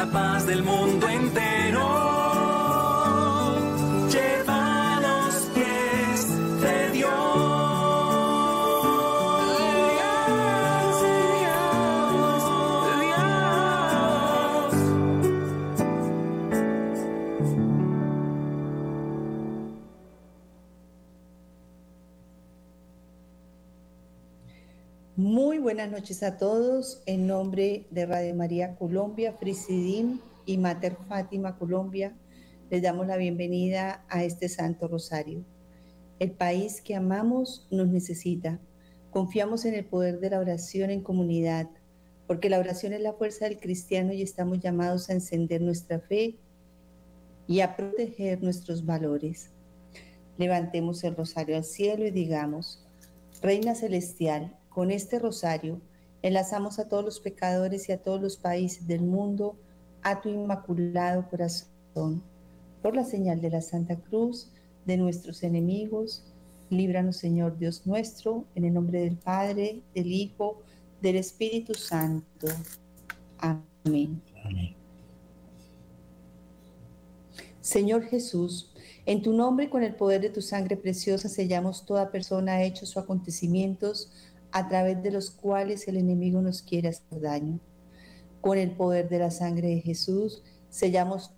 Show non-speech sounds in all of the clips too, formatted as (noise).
la paz del mundo entero. Buenas noches a todos. En nombre de Radio María Colombia, Frisidim y Mater Fátima Colombia, les damos la bienvenida a este Santo Rosario. El país que amamos nos necesita. Confiamos en el poder de la oración en comunidad, porque la oración es la fuerza del cristiano y estamos llamados a encender nuestra fe y a proteger nuestros valores. Levantemos el rosario al cielo y digamos, Reina Celestial, con este rosario enlazamos a todos los pecadores y a todos los países del mundo a tu inmaculado corazón. Por la señal de la Santa Cruz de nuestros enemigos, líbranos Señor Dios nuestro, en el nombre del Padre, del Hijo, del Espíritu Santo. Amén. Amén. Señor Jesús, en tu nombre y con el poder de tu sangre preciosa sellamos toda persona, hechos o acontecimientos a través de los cuales el enemigo nos quiere hacer daño. Con el poder de la sangre de Jesús sellamos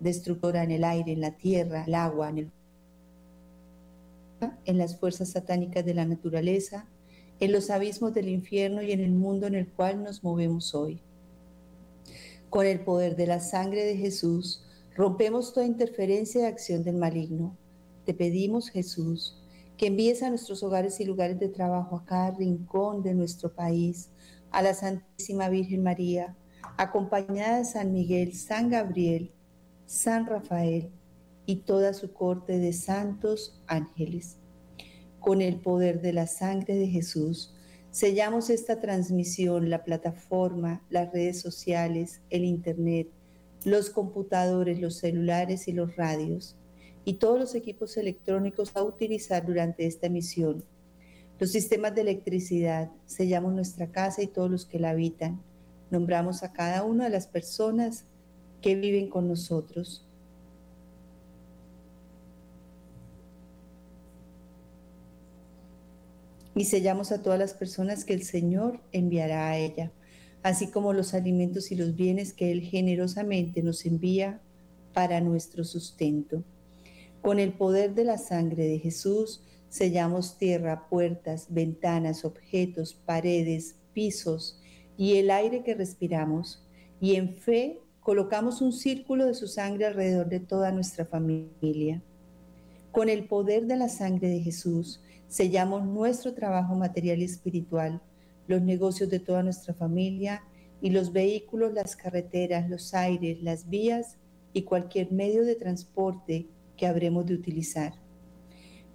destructora en el aire, en la tierra, el agua, en, el... en las fuerzas satánicas de la naturaleza, en los abismos del infierno y en el mundo en el cual nos movemos hoy. Con el poder de la sangre de Jesús, rompemos toda interferencia y acción del maligno. Te pedimos, Jesús, que envíes a nuestros hogares y lugares de trabajo, a cada rincón de nuestro país, a la Santísima Virgen María, acompañada de San Miguel, San Gabriel, San Rafael y toda su corte de santos ángeles. Con el poder de la sangre de Jesús, sellamos esta transmisión, la plataforma, las redes sociales, el Internet, los computadores, los celulares y los radios y todos los equipos electrónicos a utilizar durante esta misión. Los sistemas de electricidad, sellamos nuestra casa y todos los que la habitan. Nombramos a cada una de las personas que viven con nosotros. Y sellamos a todas las personas que el Señor enviará a ella, así como los alimentos y los bienes que Él generosamente nos envía para nuestro sustento. Con el poder de la sangre de Jesús sellamos tierra, puertas, ventanas, objetos, paredes, pisos y el aire que respiramos. Y en fe colocamos un círculo de su sangre alrededor de toda nuestra familia. Con el poder de la sangre de Jesús sellamos nuestro trabajo material y espiritual, los negocios de toda nuestra familia y los vehículos, las carreteras, los aires, las vías y cualquier medio de transporte que habremos de utilizar.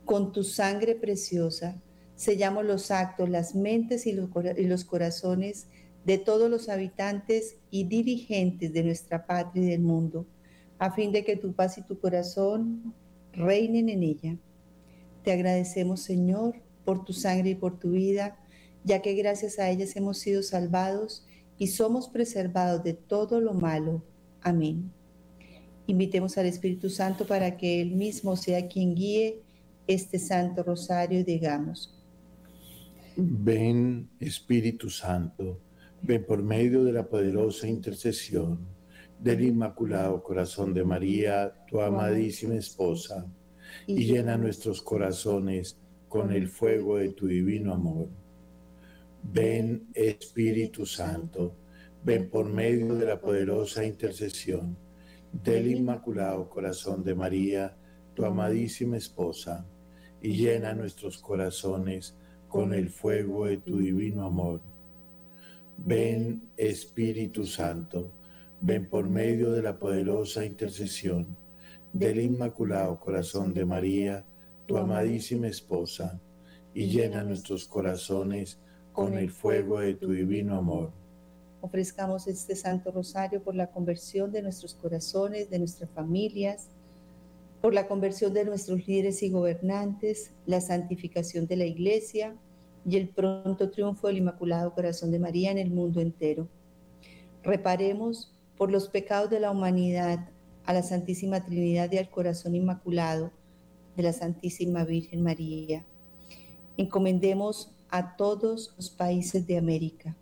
Con tu sangre preciosa sellamos los actos, las mentes y los, corazones de todos los habitantes y dirigentes de nuestra patria y del mundo, a fin de que tu paz y tu corazón reinen en ella. Te agradecemos, Señor, por tu sangre y por tu vida, ya que gracias a ellas hemos sido salvados y somos preservados de todo lo malo. Amén. Invitemos al Espíritu Santo para que Él mismo sea quien guíe este Santo Rosario y digamos. Ven Espíritu Santo, ven por medio de la poderosa intercesión del Inmaculado Corazón de María, tu amadísima esposa, y llena nuestros corazones con el fuego de tu divino amor. Ven Espíritu Santo, ven por medio de la poderosa intercesión del Inmaculado Corazón de María, tu amadísima esposa, y llena nuestros corazones con el fuego de tu divino amor. Ven Espíritu Santo, ven por medio de la poderosa intercesión del Inmaculado Corazón de María, tu amadísima esposa, y llena nuestros corazones con el fuego de tu divino amor Ofrezcamos este Santo Rosario por la conversión de nuestros corazones, de nuestras familias, por la conversión de nuestros líderes y gobernantes, la santificación de la Iglesia y el pronto triunfo del Inmaculado Corazón de María en el mundo entero. Reparemos por los pecados de la humanidad a la Santísima Trinidad y al Corazón Inmaculado de la Santísima Virgen María. Encomendemos a todos los países de América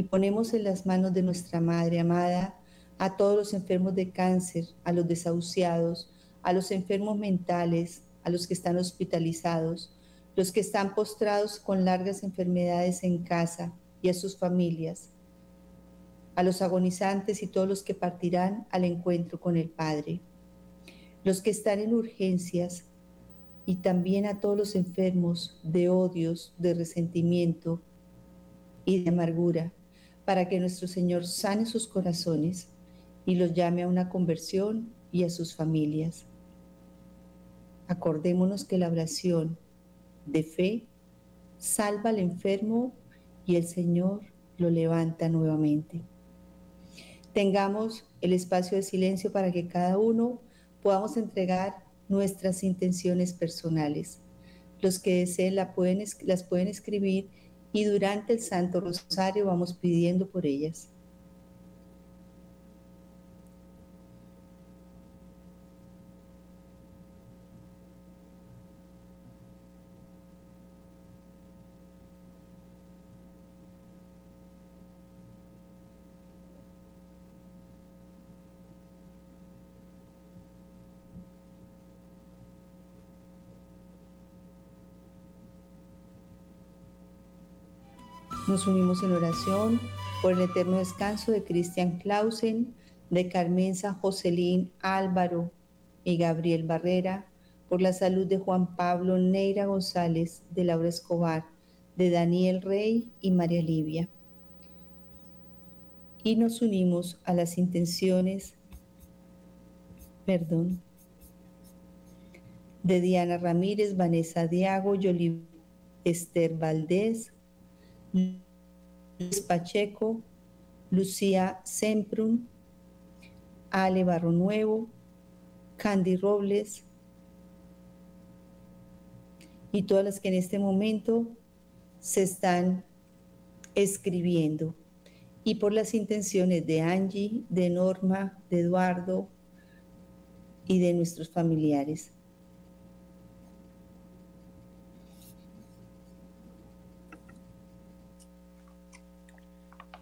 y ponemos en las manos de nuestra Madre amada a todos los enfermos de cáncer, a los desahuciados, a los enfermos mentales, a los que están hospitalizados, los que están postrados con largas enfermedades en casa y a sus familias, a los agonizantes y todos los que partirán al encuentro con el Padre, los que están en urgencias y también a todos los enfermos de odios, de resentimiento y de amargura, para que nuestro Señor sane sus corazones y los llame a una conversión y a sus familias. Acordémonos que la oración de fe salva al enfermo y el Señor lo levanta nuevamente. Tengamos el espacio de silencio para que cada uno podamos entregar nuestras intenciones personales. Los que deseen las pueden escribir y durante el Santo Rosario vamos pidiendo por ellas. Nos unimos en oración por el eterno descanso de Cristian Clausen, de Carmenza Joselín Álvaro y Gabriel Barrera, por la salud de Juan Pablo Neira González, de Laura Escobar, de Daniel Rey y María Livia. Y nos unimos a las intenciones, perdón, de Diana Ramírez, Vanessa Diago, Yoli Esther Valdés, Luis Pacheco, Lucía Semprun, Ale Barro Nuevo, Candy Robles y todas las que en este momento se están escribiendo. Y por las intenciones de Angie, de Norma, de Eduardo y de nuestros familiares.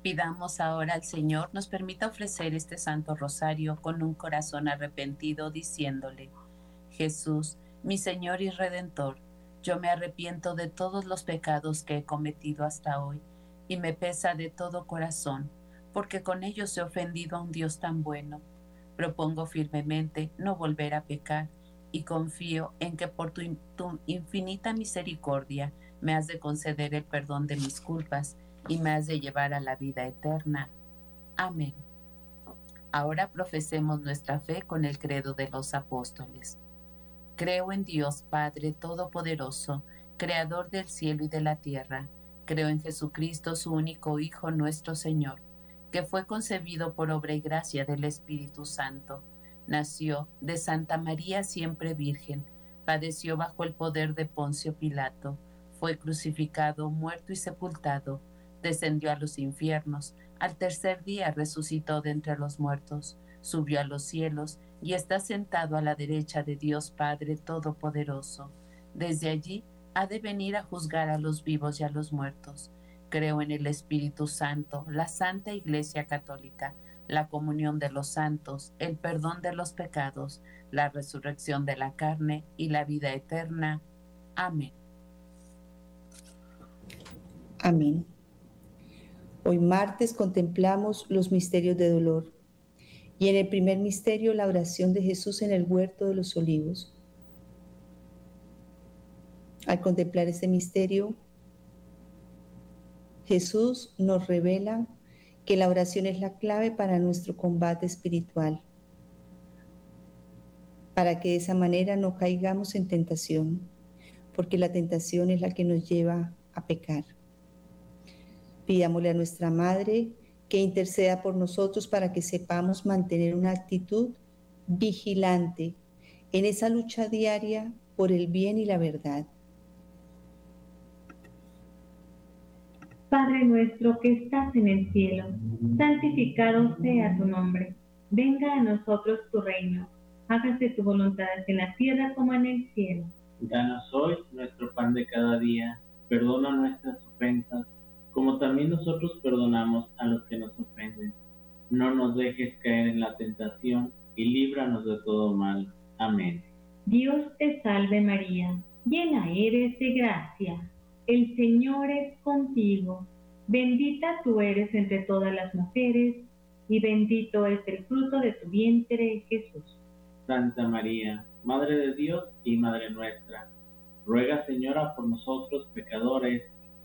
Pidamos ahora al Señor nos permita ofrecer este Santo Rosario con un corazón arrepentido, diciéndole, Jesús, mi Señor y Redentor, yo me arrepiento de todos los pecados que he cometido hasta hoy, y me pesa de todo corazón, porque con ellos he ofendido a un Dios tan bueno. Propongo firmemente no volver a pecar, y confío en que por tu, tu infinita misericordia me has de conceder el perdón de mis culpas, y me has de llevar a la vida eterna. Amén. Ahora profesemos nuestra fe con el credo de los apóstoles. Creo en Dios Padre Todopoderoso, Creador del cielo y de la tierra. Creo en Jesucristo, su único Hijo, nuestro Señor, que fue concebido por obra y gracia del Espíritu Santo. Nació de Santa María siempre Virgen, padeció bajo el poder de Poncio Pilato, fue crucificado, muerto y sepultado descendió a los infiernos, al tercer día resucitó de entre los muertos, subió a los cielos y está sentado a la derecha de Dios Padre Todopoderoso. Desde allí ha de venir a juzgar a los vivos y a los muertos. Creo en el Espíritu Santo, la Santa Iglesia Católica, la comunión de los santos, el perdón de los pecados, la resurrección de la carne y la vida eterna. Amén. Amén. Hoy martes contemplamos los misterios de dolor y en el primer misterio la oración de Jesús en el huerto de los olivos. Al contemplar este misterio, Jesús nos revela que la oración es la clave para nuestro combate espiritual, para que de esa manera no caigamos en tentación, porque la tentación es la que nos lleva a pecar. Pidámosle a nuestra Madre que interceda por nosotros para que sepamos mantener una actitud vigilante en esa lucha diaria por el bien y la verdad. Padre nuestro que estás en el cielo, santificado sea tu nombre. Venga a nosotros tu reino. Hágase tu voluntad en la tierra como en el cielo. Danos hoy nuestro pan de cada día. Perdona nuestras ofensas, como también nosotros perdonamos a los que nos ofenden. No nos dejes caer en la tentación y líbranos de todo mal. Amén. Dios te salve María, llena eres de gracia el Señor es contigo. Bendita tú eres entre todas las mujeres, y bendito es el fruto de tu vientre, Jesús. Santa María, Madre de Dios y Madre nuestra, ruega, Señora, por nosotros pecadores,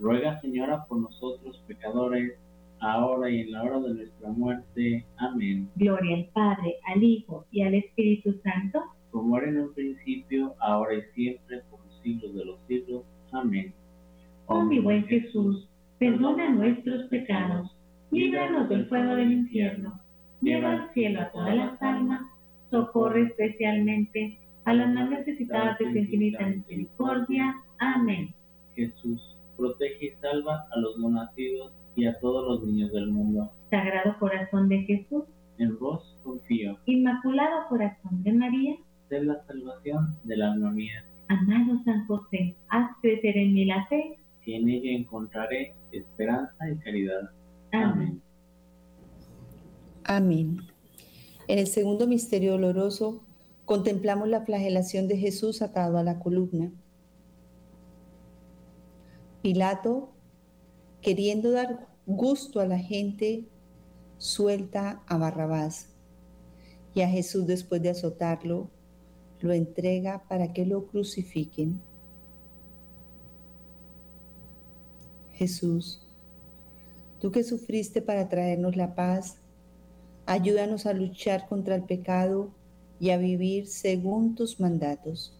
Ruega, Señora, por nosotros pecadores, ahora y en la hora de nuestra muerte. Amén. Gloria al Padre, al Hijo y al Espíritu Santo. Como era en un principio, ahora y siempre, por los siglos de los siglos. Amén. Oh mi buen Jesús, perdona nuestros pecados, líbranos del fuego del infierno, lleva al cielo a todas las almas, socorre especialmente a las más necesitadas de tu infinita misericordia. Amén. Jesús, protege y salva a los no nacidos y a todos los niños del mundo. Sagrado corazón de Jesús, en vos confío. Inmaculado corazón de María, sé la salvación del alma mía. Amado San José, haz crecer en mí la fe que en ella encontraré esperanza y caridad. Amén. Amén. En el segundo misterio doloroso contemplamos la flagelación de Jesús atado a la columna. Pilato, queriendo dar gusto a la gente, suelta a Barrabás y a Jesús después de azotarlo, lo entrega para que lo crucifiquen. Jesús, tú que sufriste para traernos la paz, ayúdanos a luchar contra el pecado y a vivir según tus mandatos.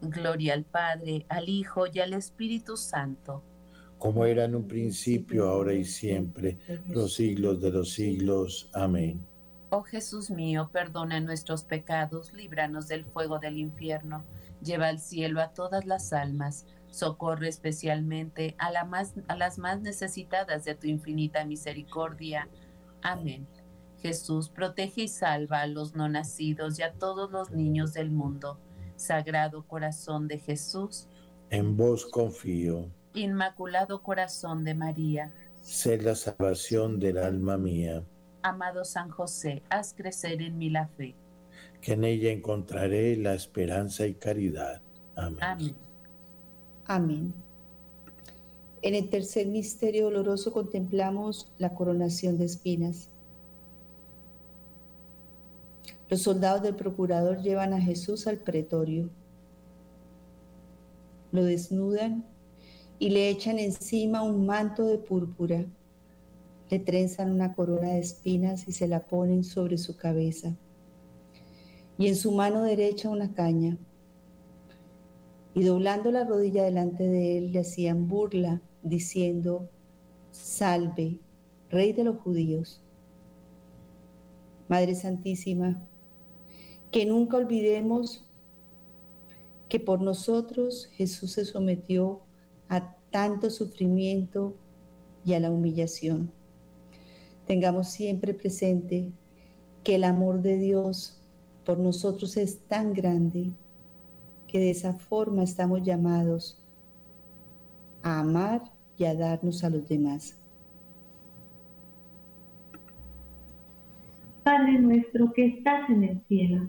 Gloria al Padre, al Hijo y al Espíritu Santo. Como era en un principio, ahora y siempre, los siglos de los siglos. Amén. Oh Jesús mío, perdona nuestros pecados, líbranos del fuego del infierno, lleva al cielo a todas las almas, socorre especialmente a, la más, a las más necesitadas de tu infinita misericordia. Amén. Jesús, protege y salva a los no nacidos y a todos los niños del mundo. Sagrado corazón de Jesús. En vos confío. Inmaculado corazón de María. Sé la salvación del alma mía. Amado San José, haz crecer en mí la fe. Que en ella encontraré la esperanza y caridad. Amén. Amén. Amén. En el tercer misterio doloroso contemplamos la coronación de espinas. Los soldados del procurador llevan a Jesús al pretorio. Lo desnudan y le echan encima un manto de púrpura. Le trenzan una corona de espinas y se la ponen sobre su cabeza. Y en su mano derecha una caña. Y doblando la rodilla delante de él le hacían burla diciendo, salve, Rey de los judíos. Madre Santísima, que nunca olvidemos que por nosotros Jesús se sometió a tanto sufrimiento y a la humillación. Tengamos siempre presente que el amor de Dios por nosotros es tan grande que de esa forma estamos llamados a amar y a darnos a los demás. Padre nuestro que estás en el cielo,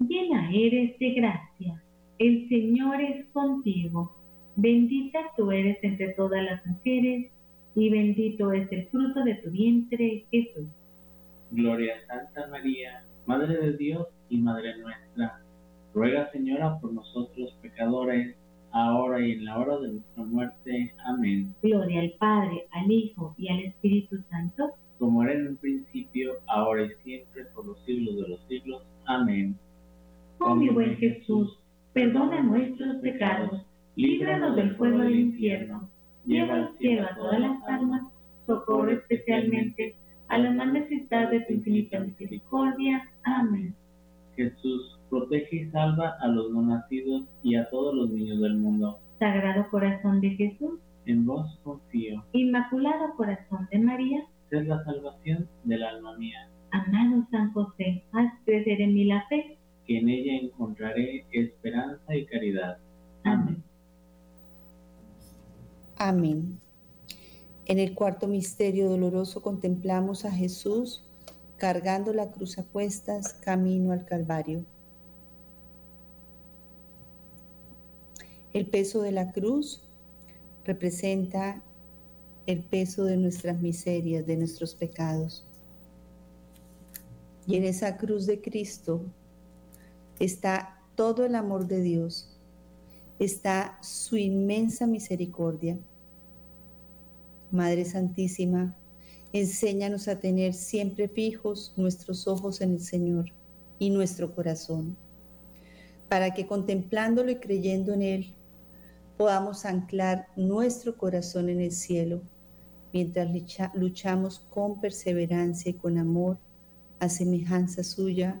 llena eres de gracia, el Señor es contigo, bendita tú eres entre todas las mujeres, y bendito es el fruto de tu vientre, Jesús. Gloria a Santa María, Madre de Dios y Madre nuestra, ruega Señora por nosotros pecadores, ahora y en la hora de nuestra muerte. Amén. Gloria al Padre, al Hijo y al Espíritu Santo, como era en un principio, ahora y siempre, por los siglos de los siglos. Amén. Oh mi buen Jesús, perdona nuestros pecados, líbranos del fuego del infierno, lleva al cielo a todas las almas, socorre especialmente a las más necesitadas de tu infinita misericordia. Amén. Jesús, protege y salva a los no nacidos y a todos los niños del mundo. Sagrado corazón de Jesús, En vos confío. Inmaculado corazón de María, Sed la salvación del alma mía, amado San José, haz crecer en mí la fe. En ella encontraré esperanza y caridad. Amén. Amén. En el cuarto misterio doloroso contemplamos a Jesús cargando la cruz a cuestas camino al Calvario. El peso de la cruz representa el peso de nuestras miserias, de nuestros pecados. Y en esa cruz de Cristo está todo el amor de Dios, está su inmensa misericordia. Madre Santísima, enséñanos a tener siempre fijos nuestros ojos en el Señor y nuestro corazón, para que contemplándolo y creyendo en Él, podamos anclar nuestro corazón en el cielo, mientras lucha- luchamos con perseverancia y con amor a semejanza suya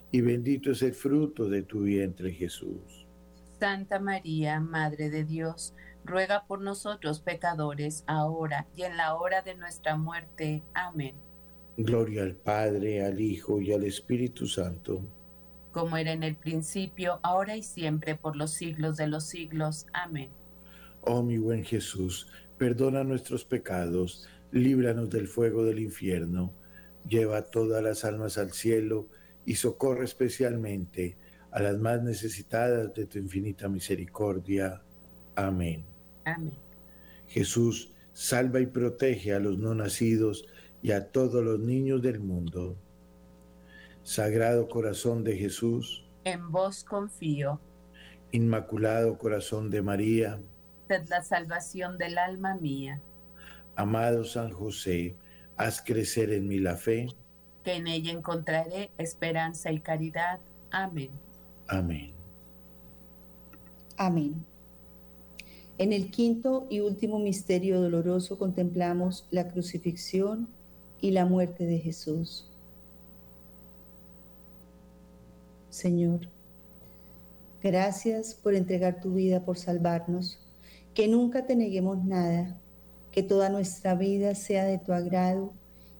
y bendito es el fruto de tu vientre Jesús. Santa María, Madre de Dios, ruega por nosotros pecadores, ahora y en la hora de nuestra muerte. Amén. Gloria al Padre, al Hijo y al Espíritu Santo. Como era en el principio, ahora y siempre, por los siglos de los siglos. Amén. Oh mi buen Jesús, perdona nuestros pecados, líbranos del fuego del infierno, lleva todas las almas al cielo y socorre especialmente a las más necesitadas de tu infinita misericordia. Amén. Amén. Jesús, salva y protege a los no nacidos y a todos los niños del mundo. Sagrado corazón de Jesús, en vos confío. Inmaculado corazón de María, la salvación del alma mía. Amado San José, haz crecer en mí la fe. Que en ella encontraré esperanza y caridad. Amén. Amén. Amén. En el quinto y último misterio doloroso contemplamos la crucifixión y la muerte de Jesús. Señor, gracias por entregar tu vida por salvarnos que nunca te neguemos nada, que toda nuestra vida sea de tu agrado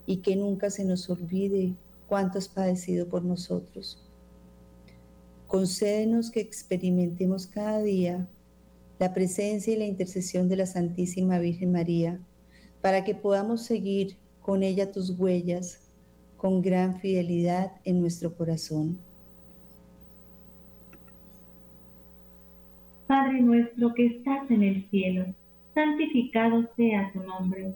y que nunca se nos olvide cuánto has padecido por nosotros. Concédenos que experimentemos cada día la presencia y la intercesión de la Santísima Virgen María, para que podamos seguir con ella tus huellas con gran fidelidad en nuestro corazón. Padre nuestro que estás en el cielo, santificado sea tu nombre.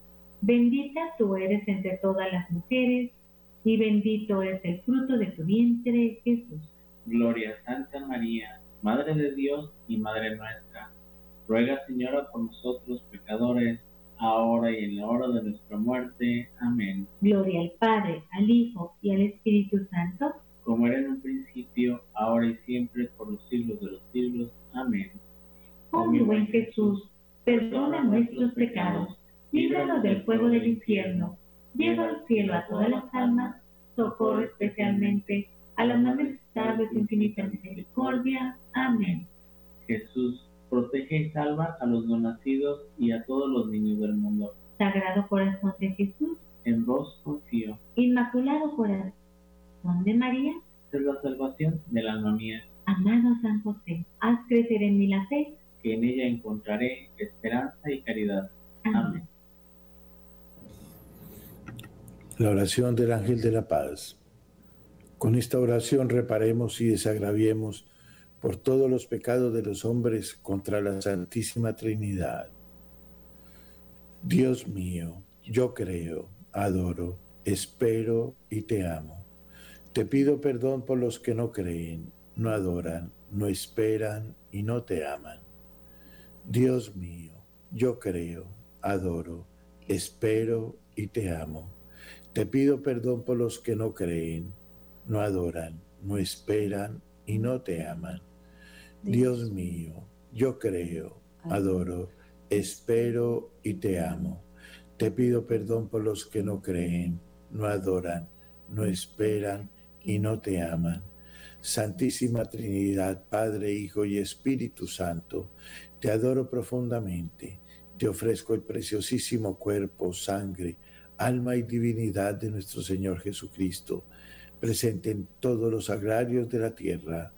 Bendita tú eres entre todas las mujeres, y bendito es el fruto de tu vientre, Jesús. Gloria a Santa María, Madre de Dios y Madre nuestra. Ruega Señora por nosotros pecadores, ahora y en la hora de nuestra muerte. Amén. Gloria al Padre, al Hijo y al Espíritu Santo. Como era en un principio, ahora y siempre, por los siglos de los siglos. Amén. Oh mi buen Jesús, perdona nuestros pecados, líbranos del fuego del infierno, lleva al cielo a todas las almas, socorre especialmente a las más necesitadas de tu infinita misericordia. Amén. Jesús, protege y salva a los no nacidos y a todos los niños del mundo. Sagrado corazón de Jesús, En vos confío. Inmaculado corazón de María, Es la salvación del alma mía, amado San José, haz crecer en mí la fe. que en ella encontraré esperanza y caridad. Amén. La oración del ángel de la paz. Con esta oración reparemos y desagraviemos por todos los pecados de los hombres contra la Santísima Trinidad. Dios mío, yo creo, adoro, espero y te amo. Te pido perdón por los que no creen, no adoran, no esperan y no te aman. Dios mío, yo creo, adoro, espero y te amo. Te pido perdón por los que no creen, no adoran, no esperan y no te aman. Dios mío, yo creo, adoro, espero y te amo. Te pido perdón por los que no creen, no adoran, no esperan y no te aman. Santísima Trinidad, Padre, Hijo y Espíritu Santo, te adoro profundamente. Te ofrezco el preciosísimo cuerpo, sangre, alma y divinidad de nuestro Señor Jesucristo, presente en todos los agrarios de la tierra,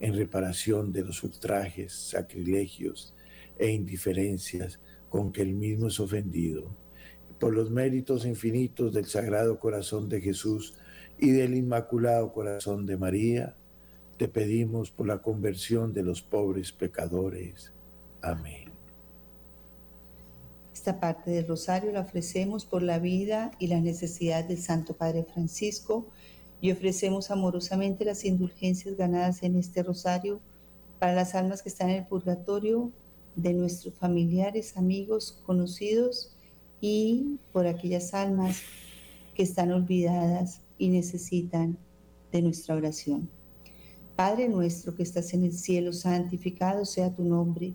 en reparación de los ultrajes, sacrilegios e indiferencias con que el mismo es ofendido, por los méritos infinitos del Sagrado Corazón de Jesús y del Inmaculado Corazón de María, te pedimos por la conversión de los pobres pecadores. Amén. Esta parte del rosario la ofrecemos por la vida y la necesidad del Santo Padre Francisco y ofrecemos amorosamente las indulgencias ganadas en este rosario para las almas que están en el purgatorio, de nuestros familiares, amigos, conocidos y por aquellas almas que están olvidadas y necesitan de nuestra oración. Padre nuestro que estás en el cielo, santificado sea tu nombre.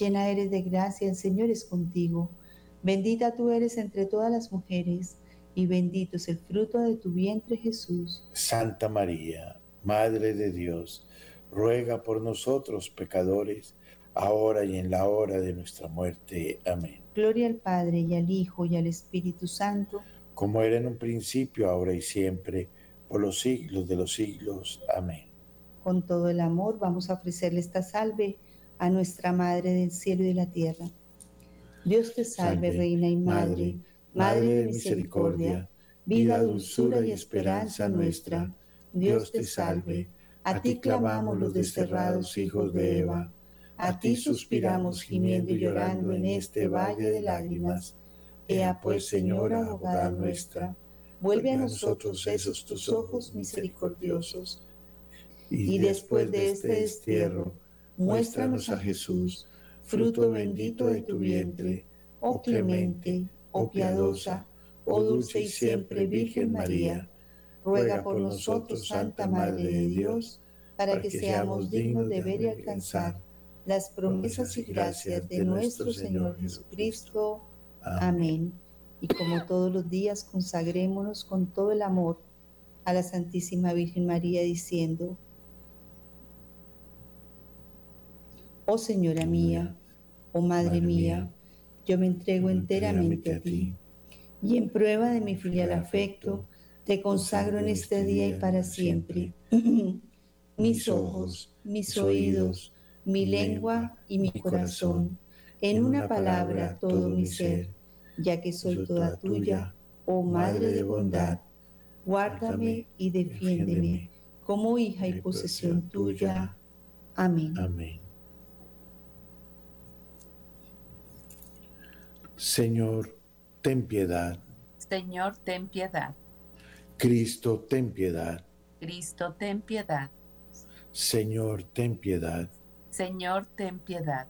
llena eres de gracia, el Señor es contigo. Bendita tú eres entre todas las mujeres, y bendito es el fruto de tu vientre Jesús. Santa María, Madre de Dios, ruega por nosotros pecadores, ahora y en la hora de nuestra muerte. Amén. Gloria al Padre y al Hijo y al Espíritu Santo, como era en un principio, ahora y siempre, por los siglos de los siglos. Amén. Con todo el amor vamos a ofrecerle esta salve a nuestra Madre del cielo y de la tierra. Dios te salve, Reina y Madre, Madre de misericordia, vida, dulzura y esperanza nuestra. Dios te salve. A ti clamamos los desterrados hijos de Eva. A ti suspiramos gimiendo y llorando en este valle de lágrimas. Ea pues, Señora, abogada nuestra, vuelve a nosotros esos tus ojos misericordiosos. Y después de este destierro, muéstranos a Jesús, fruto bendito de tu vientre, oh clemente, oh piadosa, oh dulce y siempre Virgen María. Ruega por nosotros, Santa Madre de Dios, para que seamos dignos de ver y alcanzar las promesas y gracias de nuestro Señor Jesucristo. Amén. Y como todos los días, consagrémonos con todo el amor a la Santísima Virgen María, diciendo, Oh Señora mía, oh Madre mía, yo me entrego enteramente a ti. Y en prueba de mi filial afecto, te consagro en este día y para siempre (laughs) mis ojos, mis oídos, mi lengua y mi corazón, en una palabra todo mi ser, ya que soy toda tuya, oh Madre de bondad. Guárdame y defiéndeme como hija y posesión tuya. Amén. Amén. Señor, ten piedad. Señor, ten piedad. Cristo, ten piedad. Cristo, ten piedad. Señor, ten piedad. Señor, ten piedad.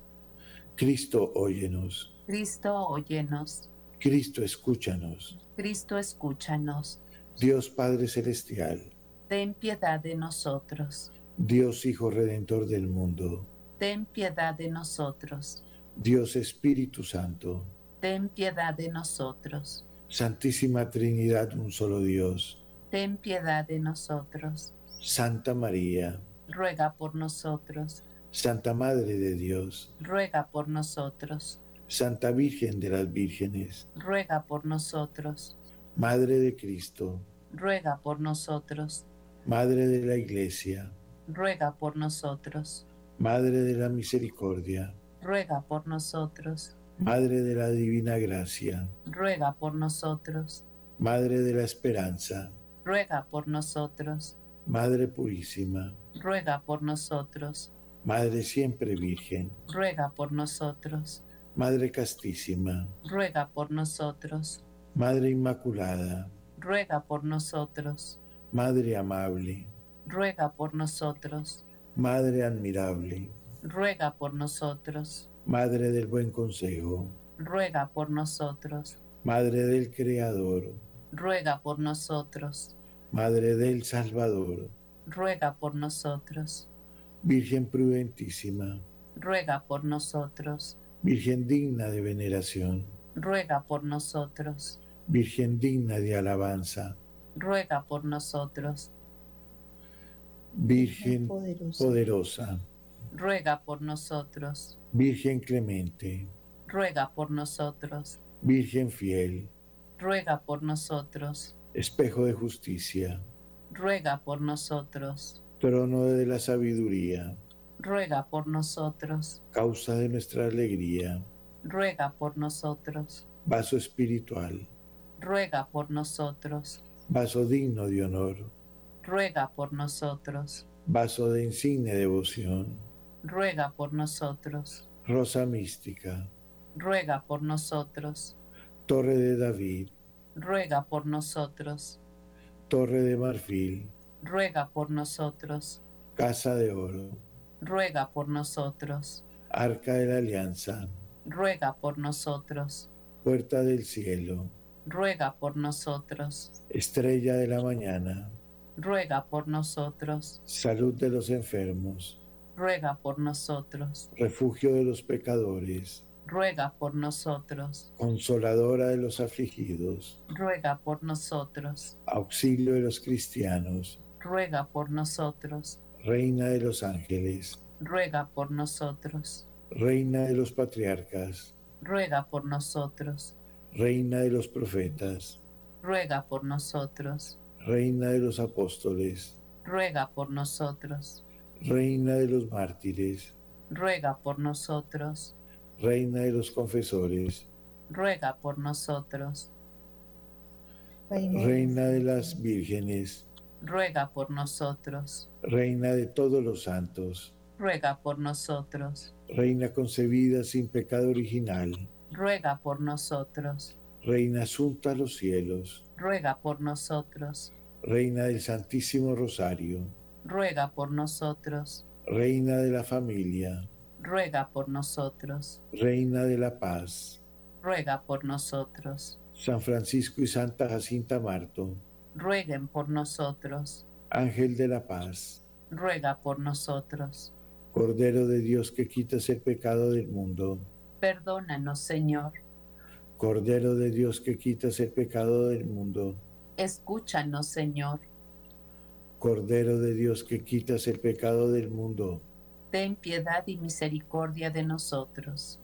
Cristo, óyenos. Cristo, óyenos. Cristo, escúchanos. Cristo, escúchanos. Dios Padre Celestial. Ten piedad de nosotros. Dios Hijo Redentor del mundo. Ten piedad de nosotros. Dios Espíritu Santo. Ten piedad de nosotros. Santísima Trinidad, un solo Dios. Ten piedad de nosotros. Santa María. Ruega por nosotros. Santa Madre de Dios. Ruega por nosotros. Santa Virgen de las Vírgenes. Ruega por nosotros. Madre de Cristo. Ruega por nosotros. Madre de la Iglesia. Ruega por nosotros. Madre de la Misericordia. Ruega por nosotros. Madre de la Divina Gracia. Ruega por nosotros. Madre de la Esperanza. Ruega por nosotros. Madre Purísima. Ruega por nosotros. Madre Siempre Virgen. Ruega por nosotros. Madre Castísima. Ruega por nosotros. Madre Inmaculada. Ruega por nosotros. Madre Amable. Ruega por nosotros. Madre Admirable. Ruega por nosotros. Madre del Buen Consejo. Ruega por nosotros. Madre del Creador. Ruega por nosotros. Madre del Salvador. Ruega por nosotros. Virgen prudentísima. Ruega por nosotros. Virgen digna de veneración. Ruega por nosotros. Virgen digna de alabanza. Ruega por nosotros. Virgen poderosa. poderosa. Ruega por nosotros. Virgen clemente. Ruega por nosotros. Virgen fiel. Ruega por nosotros. Espejo de justicia, ruega por nosotros. trono de la sabiduría, Ruega por nosotros. causa de nuestra alegría, Ruega por nosotros. vaso espiritual, Ruega por nosotros. vaso digno de honor, Ruega por nosotros. vaso de insigne devoción, Ruega por nosotros. rosa mística, Ruega por nosotros. torre de David, Ruega por nosotros. torre de marfil, Ruega por nosotros. casa de oro, Ruega por nosotros. arca de la alianza, Ruega por nosotros. puerta del cielo, Ruega por nosotros. estrella de la mañana, Ruega por nosotros. salud de los enfermos, Ruega por nosotros. refugio de los pecadores, Ruega por nosotros. consoladora de los afligidos, Ruega por nosotros. auxilio de los cristianos, Ruega por nosotros. reina de los ángeles, Ruega por nosotros. reina de los patriarcas, Ruega por nosotros. reina de los profetas, Ruega por nosotros. reina de los apóstoles, Ruega por nosotros. Reina de los mártires, Ruega por nosotros. reina de los confesores, Ruega por nosotros. reina de las vírgenes, Ruega por nosotros. reina de todos los santos, Ruega por nosotros. reina concebida sin pecado original, Ruega por nosotros. reina asunta a los cielos, Ruega por nosotros. reina del Santísimo Rosario, Ruega por nosotros. reina de la familia, Ruega por nosotros. reina de la paz, Ruega por nosotros. San Francisco y Santa Jacinta Marto, Rueguen por nosotros. Ángel de la paz, Ruega por nosotros. Cordero de Dios que quitas el pecado del mundo, Perdónanos, Señor. Cordero de Dios que quitas el pecado del mundo, Escúchanos, Señor. Cordero de Dios que quitas el pecado del mundo, Ten piedad y misericordia de nosotros.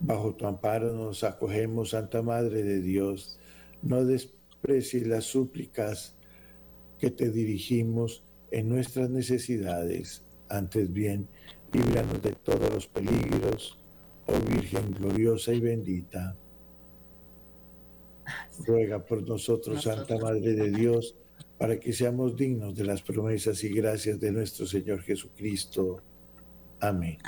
bajo tu amparo nos acogemos, Santa Madre de Dios, no desprecies las súplicas que te dirigimos en nuestras necesidades, antes bien, líbranos de todos los peligros, oh Virgen gloriosa y bendita. Ruega por nosotros, Santa Madre de Dios, para que seamos dignos de las promesas y gracias de nuestro Señor Jesucristo. Amén.